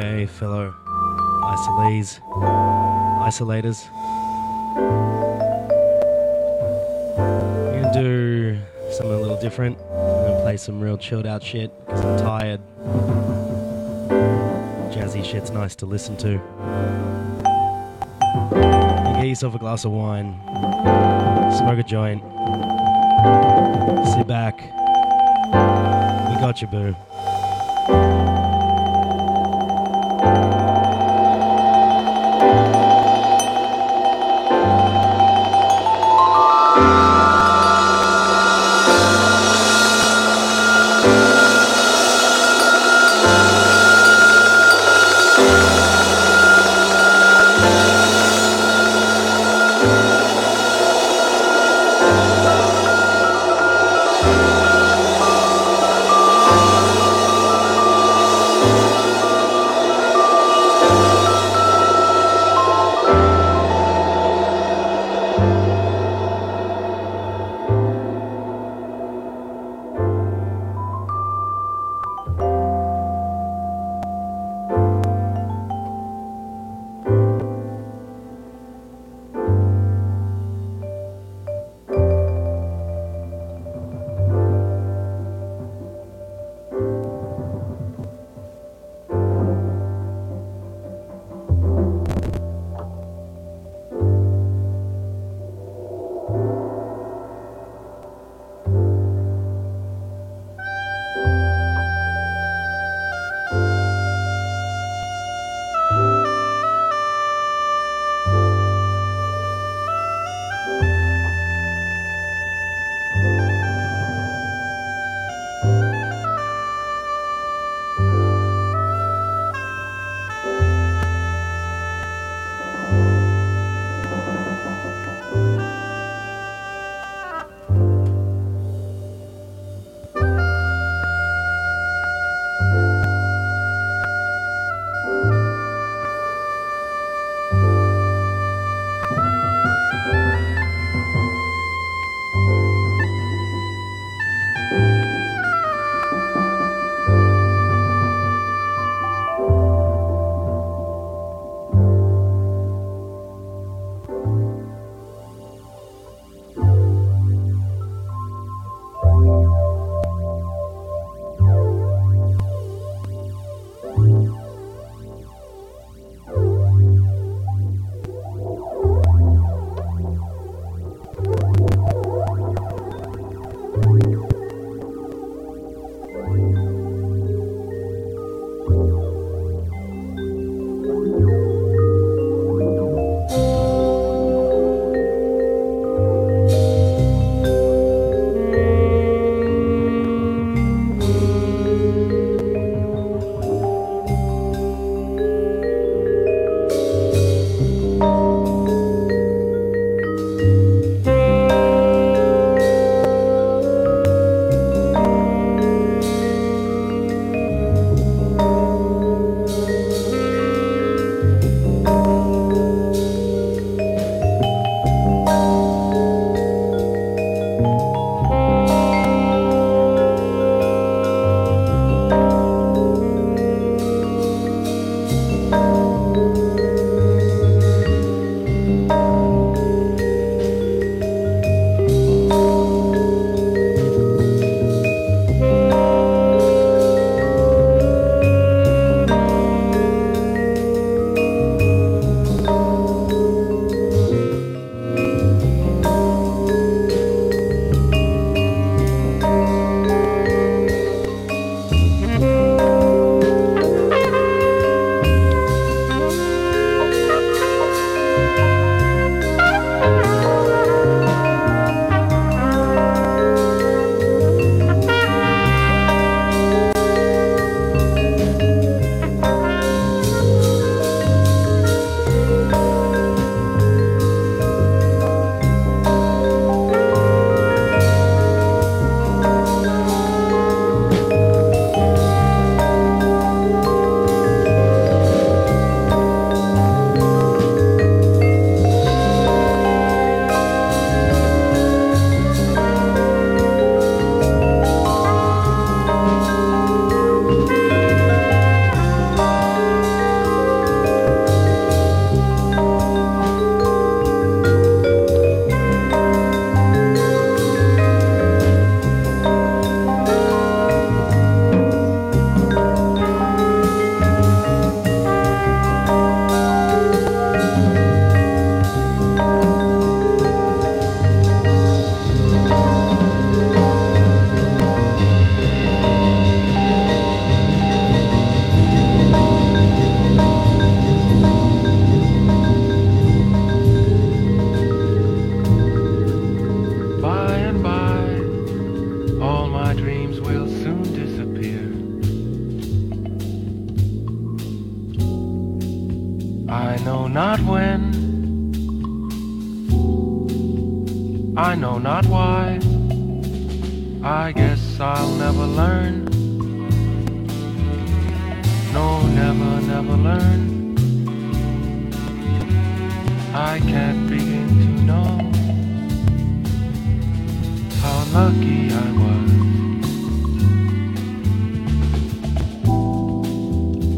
day, fellow isolees, isolators. I'm gonna do something a little different. I'm gonna play some real chilled out shit because I'm tired. Jazzy shit's nice to listen to. You get yourself a glass of wine, smoke a joint, sit back. We got you, boo.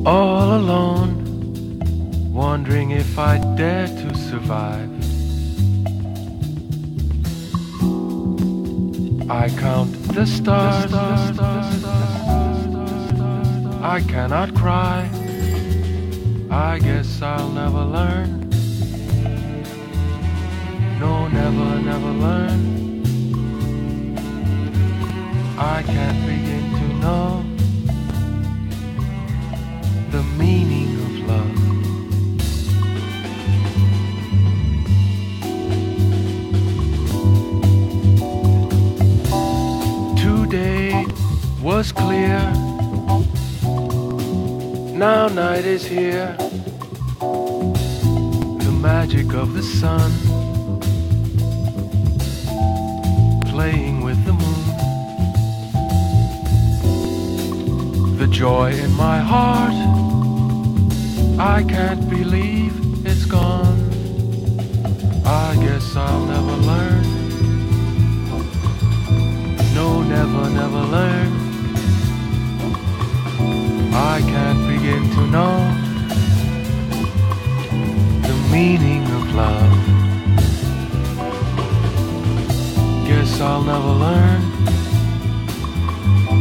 All alone, wondering if I'd dare to survive. I count the stars. I cannot cry. I guess I'll never learn. No, never, never learn. I can't begin to know was clear. Now night is here. The magic of the sun. playing with the moon. The joy in my heart, I can't believe it's gone. I guess I'll never learn. No, never, never learn. I can't begin to know the meaning of love. guess I'll never learn.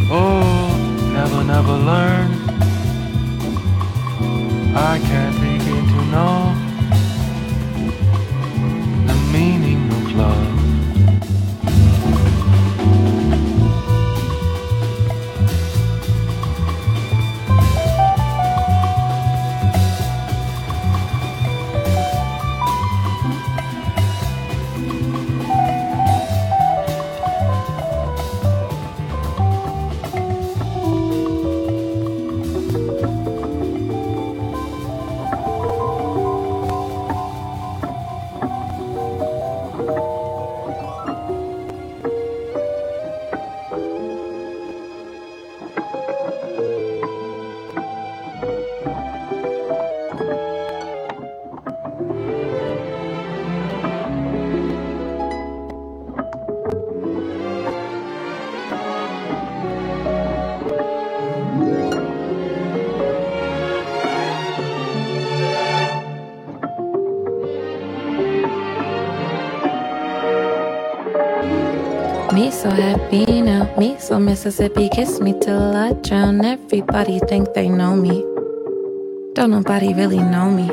Oh, never, never learn. I can't begin to know Mississippi, kiss me till I drown. Everybody think they know me. Don't nobody really know me.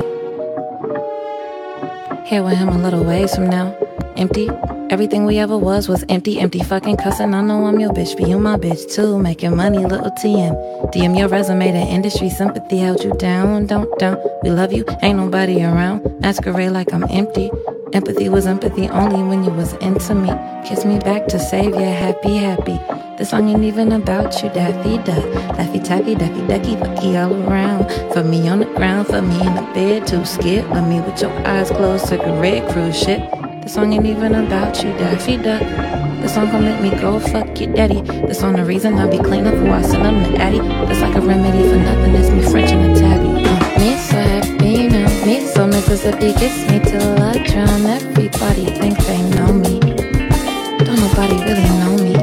Here with him a little ways from now. Empty. Everything we ever was was empty, empty fucking cussing. I know I'm your bitch, but you my bitch too. Making money, little TM. DM your resume to industry sympathy held you down. Don't don't. We love you, ain't nobody around. Masquerade like I'm empty. Empathy was empathy only when you was into me. Kiss me back to save ya, happy, happy. The song ain't even about you, Daffy Duck. Daffy Taffy, Daffy Ducky, Bucky all around. For me on the ground, for me in the bed, too scared. Love me with your eyes closed, cigarette cruise shit. This song ain't even about you, Daffy Duck. This song gon' make me go fuck your daddy. This song the reason I be clean up before I send them to Addy. That's like a remedy for nothing, it's me French and a tabby. Uh, now, me so Mississippi, kiss me till I drown. Everybody think they know me. Don't nobody really know me.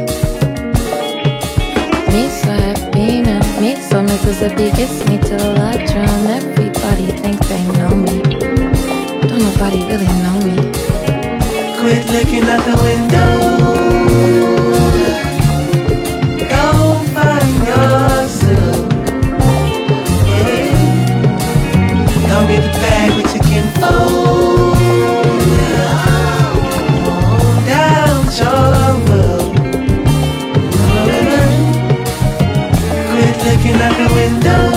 Me so happy now, me so Mississippi, kiss me till I drown. Everybody think they know me. Don't nobody really know me. Quit looking out the window. Out the window.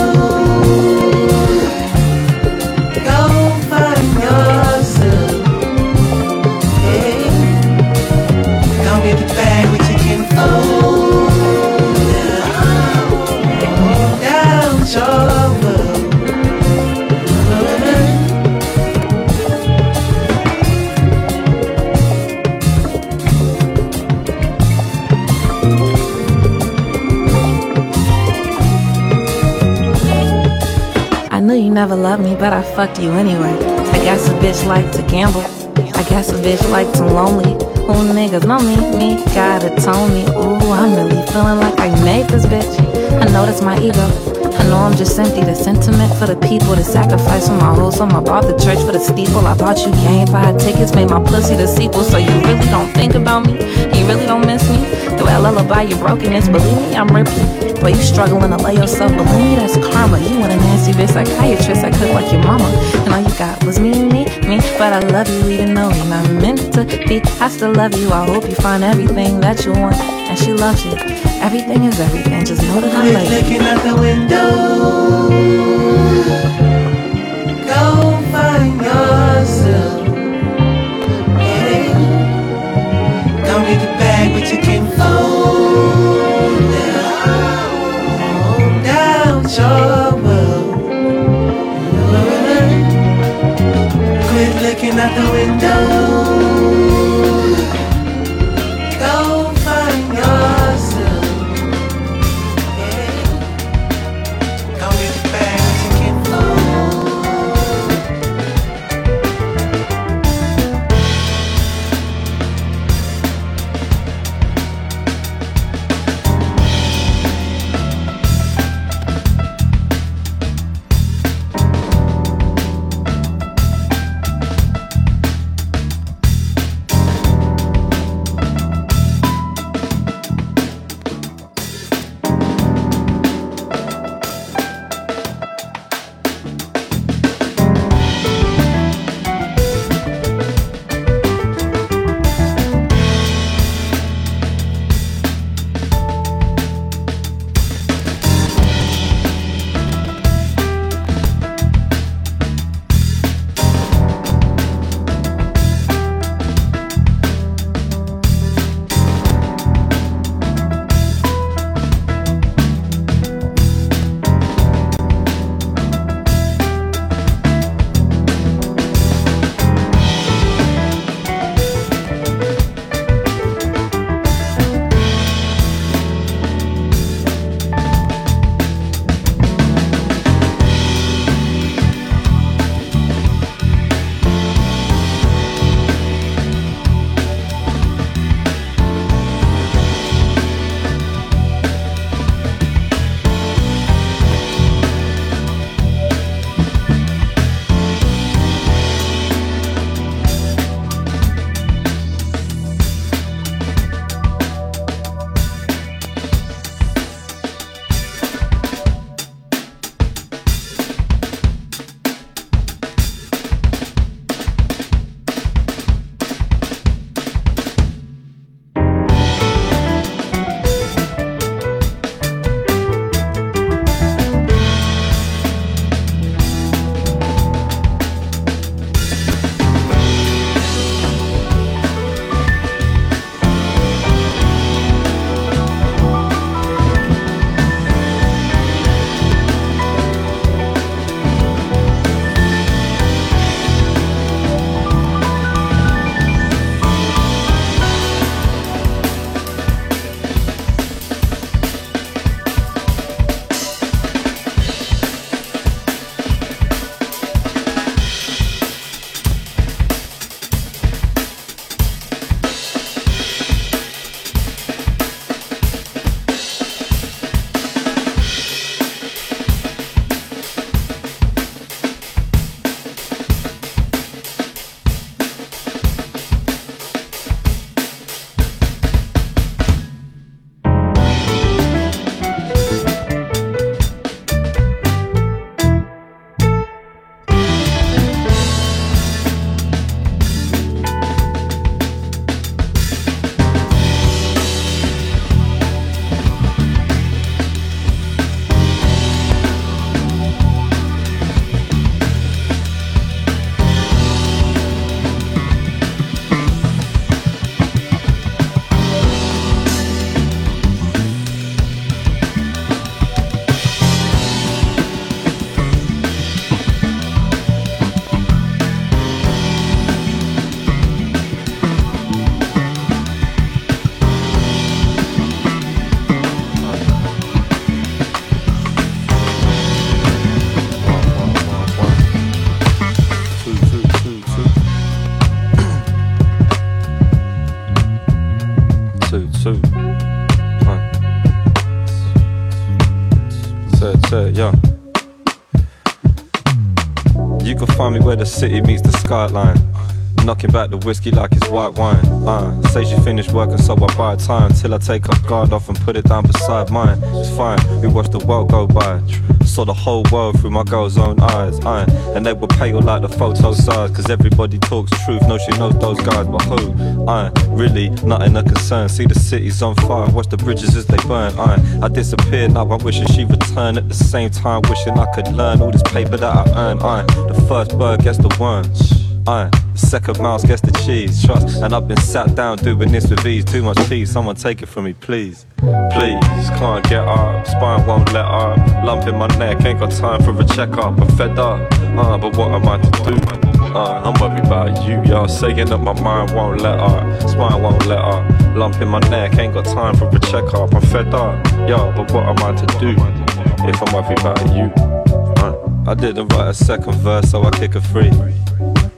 Loved me, but I fucked you anyway. I guess a bitch like to gamble. I guess a bitch like to lonely. Who niggas know me? Me gotta tone me. Ooh, I'm really feeling like I made this bitch. I know that's my ego. I know I'm just empty. The sentiment for the people, the sacrifice for my whole soul. I bought the church for the steeple. I bought you game five tickets, made my pussy the sequel. So you really don't think about me? You really don't miss me? Do I lullaby your brokenness? Believe me, I'm ripping. But you struggling to lay yourself. Believe me, that's karma. You want a nasty bitch psychiatrist. I cook like your mama. And all you got was me, me, me. But I love you even though you're not meant to be. I still love you. I hope you find everything that you want. And she loves you. Everything is everything. Just know that I Quit love you. looking out the window. Go find yourself. Yeah. Come get the bag with your kinfolk. Down, down your world. Quit looking out the window. Where the city meets the skyline. Knocking back the whiskey like it's white wine. Uh, say she finished working, so I buy time till I take her guard off and put it down beside mine. It's fine, we watch the world go by. Saw the whole world through my girl's own eyes. Uh, and they were pale like the photo size. Cause everybody talks truth, no, she knows those guys, but who? Uh, really, nothing a concern. See the city's on fire, watch the bridges as they burn. Uh, I disappeared, now I'm wishing she returned. At the same time, wishing I could learn all this paper that I earned. Uh, the first bird gets the worm. Uh, second mouse gets the cheese, trust. And I've been sat down doing this with ease. Too much peace, someone take it from me, please. Please, can't get up, spine won't let up. Lump in my neck, ain't got time for a checkup. I'm fed up, uh, but what am I to do? Uh, I'm worried about you, y'all saying that my mind won't let up, spine won't let up. Lump in my neck, ain't got time for a checkup. I'm fed up, yo, but what am I to do if I'm worried about you? Uh, I didn't write a second verse, so I kick a free.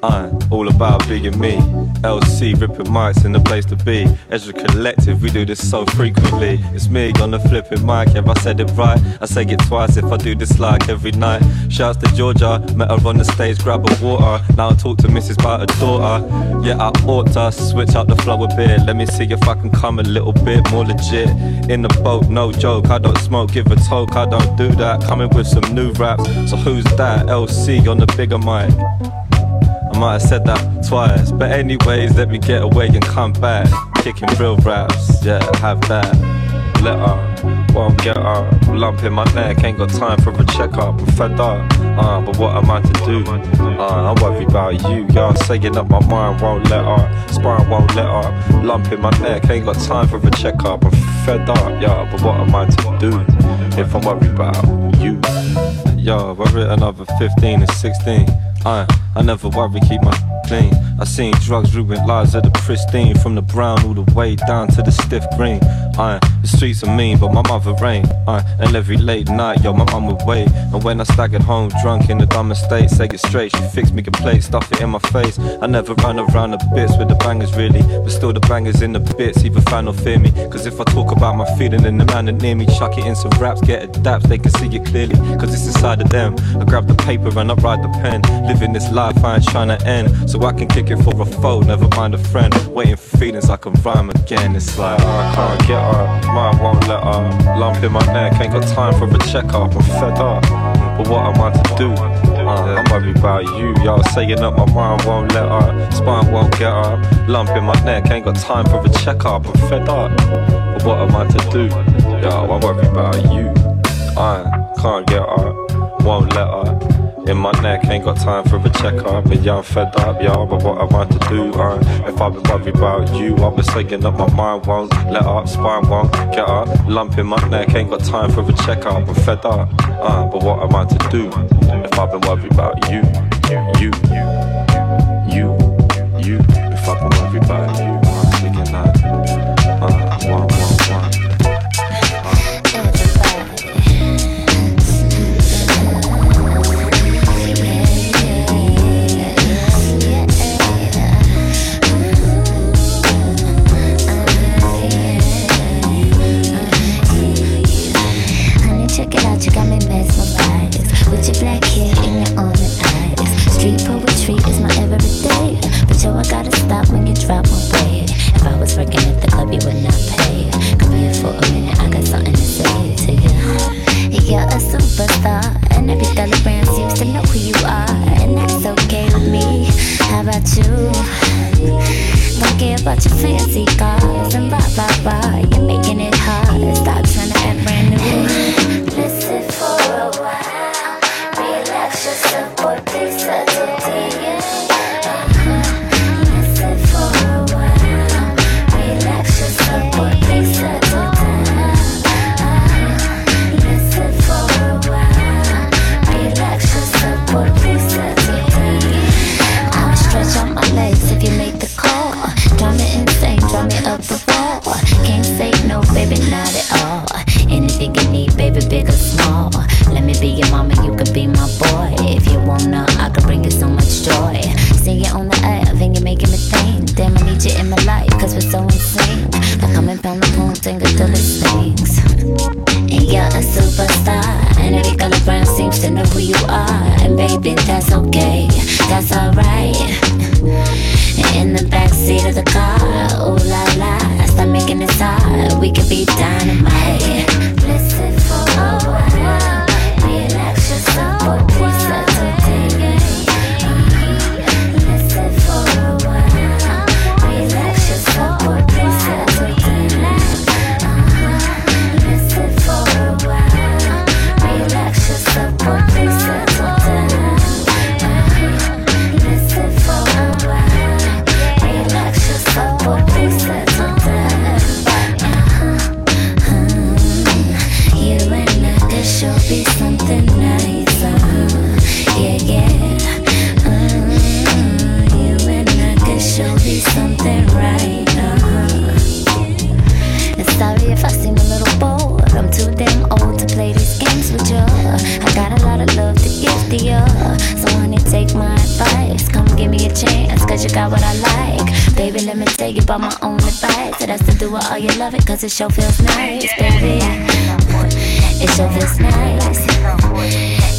I'm all about being me. LC ripping mics in the place to be. Ezra Collective, we do this so frequently. It's me on the flipping mic. If I said it right, I say it twice if I do this like every night. Shouts to Georgia, met her on the stage, grab a water. Now I talk to Mrs. about her daughter. Yeah, I ought to switch up the flow a bit. Let me see if I can come a little bit more legit. In the boat, no joke. I don't smoke, give a toke. I don't do that. Coming with some new raps. So who's that? LC on the bigger mic. Might have said that twice. But anyways, let me get away and come back. Kicking real raps, yeah, have that. Let her, won't get her. Lump in my neck, ain't got time for a checkup. I'm fed up, uh, but what am I to do? Uh, I'm worried about you, y'all saying that my mind won't let her. Spine won't let her. Lump in my neck, ain't got time for a checkup. I'm fed up, yeah, but what am I to do if I'm worried about you? Yo, I written another 15 and 16. I, I never worry, keep my clean. I seen drugs ruin lives of the pristine, from the brown all the way down to the stiff green. I, the streets are mean, but my mother ain't. I, and every late night, yo, my mum would wait. And when I staggered home drunk in the dumbest state, say it straight, she fixed me a plate, stuff it in my face. I never run around the bits with the bangers really, but still the bangers in the bits, either fan or fear me. Cause if I talk about my feeling and the man that near me, chuck it in some raps, get a daps, they can see it clearly. Cause it's inside of them. I grab the paper and I write the pen. Living this life, I ain't trying to end. So I can kick it for a foe, never mind a friend. Waiting for feelings I can rhyme again. It's like, I can't get her, mind won't let her. Lump in my neck, ain't got time for a checkup. I'm fed up, but what am I to do? Uh, I'm worried about you, y'all saying that my mind won't let her, spine won't get her. Lump in my neck, ain't got time for a checkup. I'm fed up, but what am I to do? Yo, I'm worried about you. I can't get her, won't let her. In my neck, ain't got time for a checkup. And yeah, I'm fed up, y'all, but what I to do? Uh, if I've been worried about you, I've been saying up my mind won't let up, spine won't get up. Lump in my neck, ain't got time for a checkup. I'm fed up, uh, but what I to do? If I've been worried about you, you, you, you, you. If I've been worried about you, not at all. Anything you need, baby, big or small. Sure be something nice, uh-huh. yeah, yeah. Uh, you and I could sure be something right, uh-huh. Sorry if I seem a little bored. I'm too damn old to play these games with you. I got a lot of love to give to you. So, honey, take my advice. Come give me a chance, cause you got what I like. Baby, let me tell you about my own advice. That has to do with all you love it, cause it sure feels nice, baby. It sure feels nice.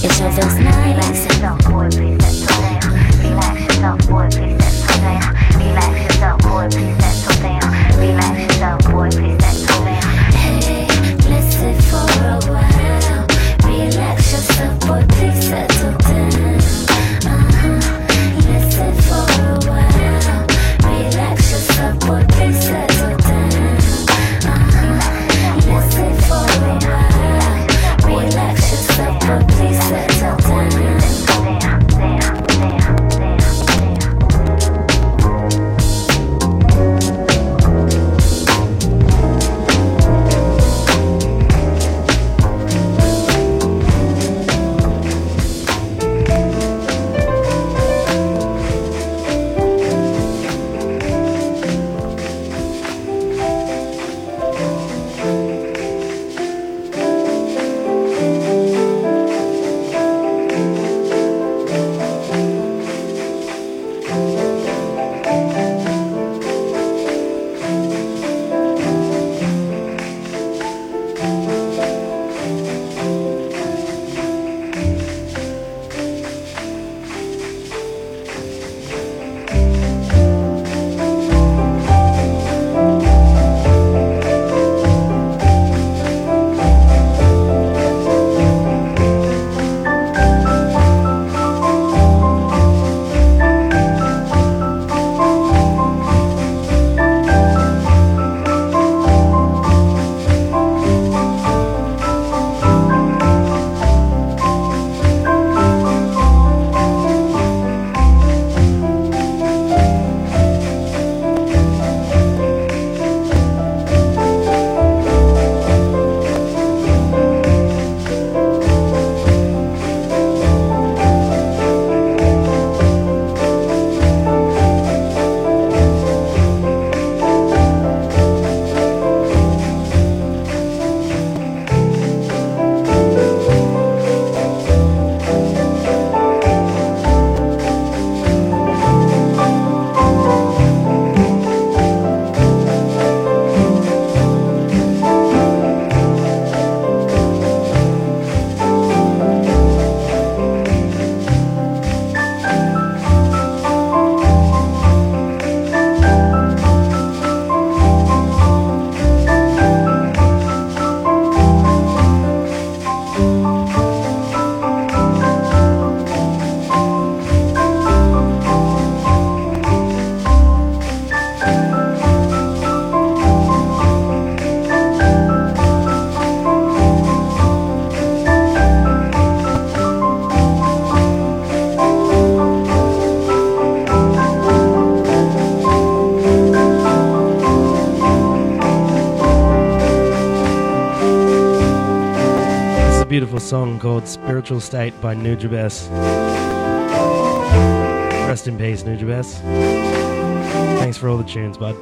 It sure feels nice. Spiritual State by Nujabes. Rest in peace, Nujabes. Thanks for all the tunes, bud.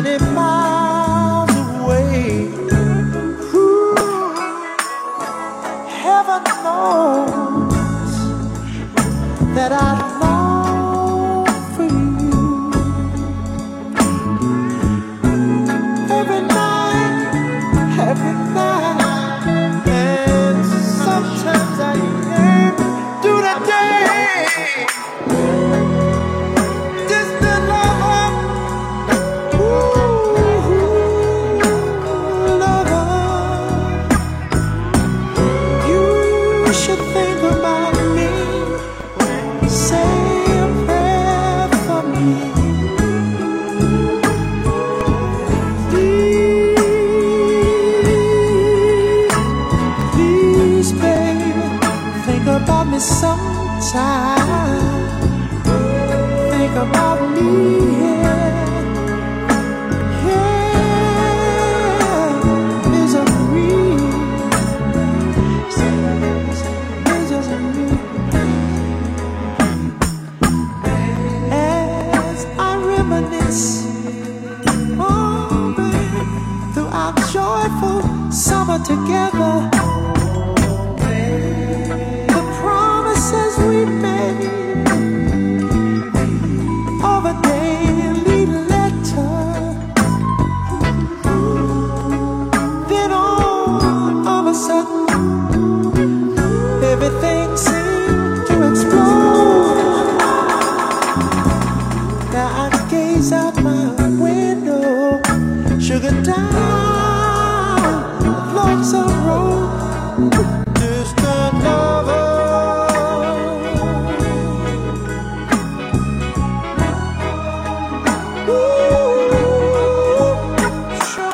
Many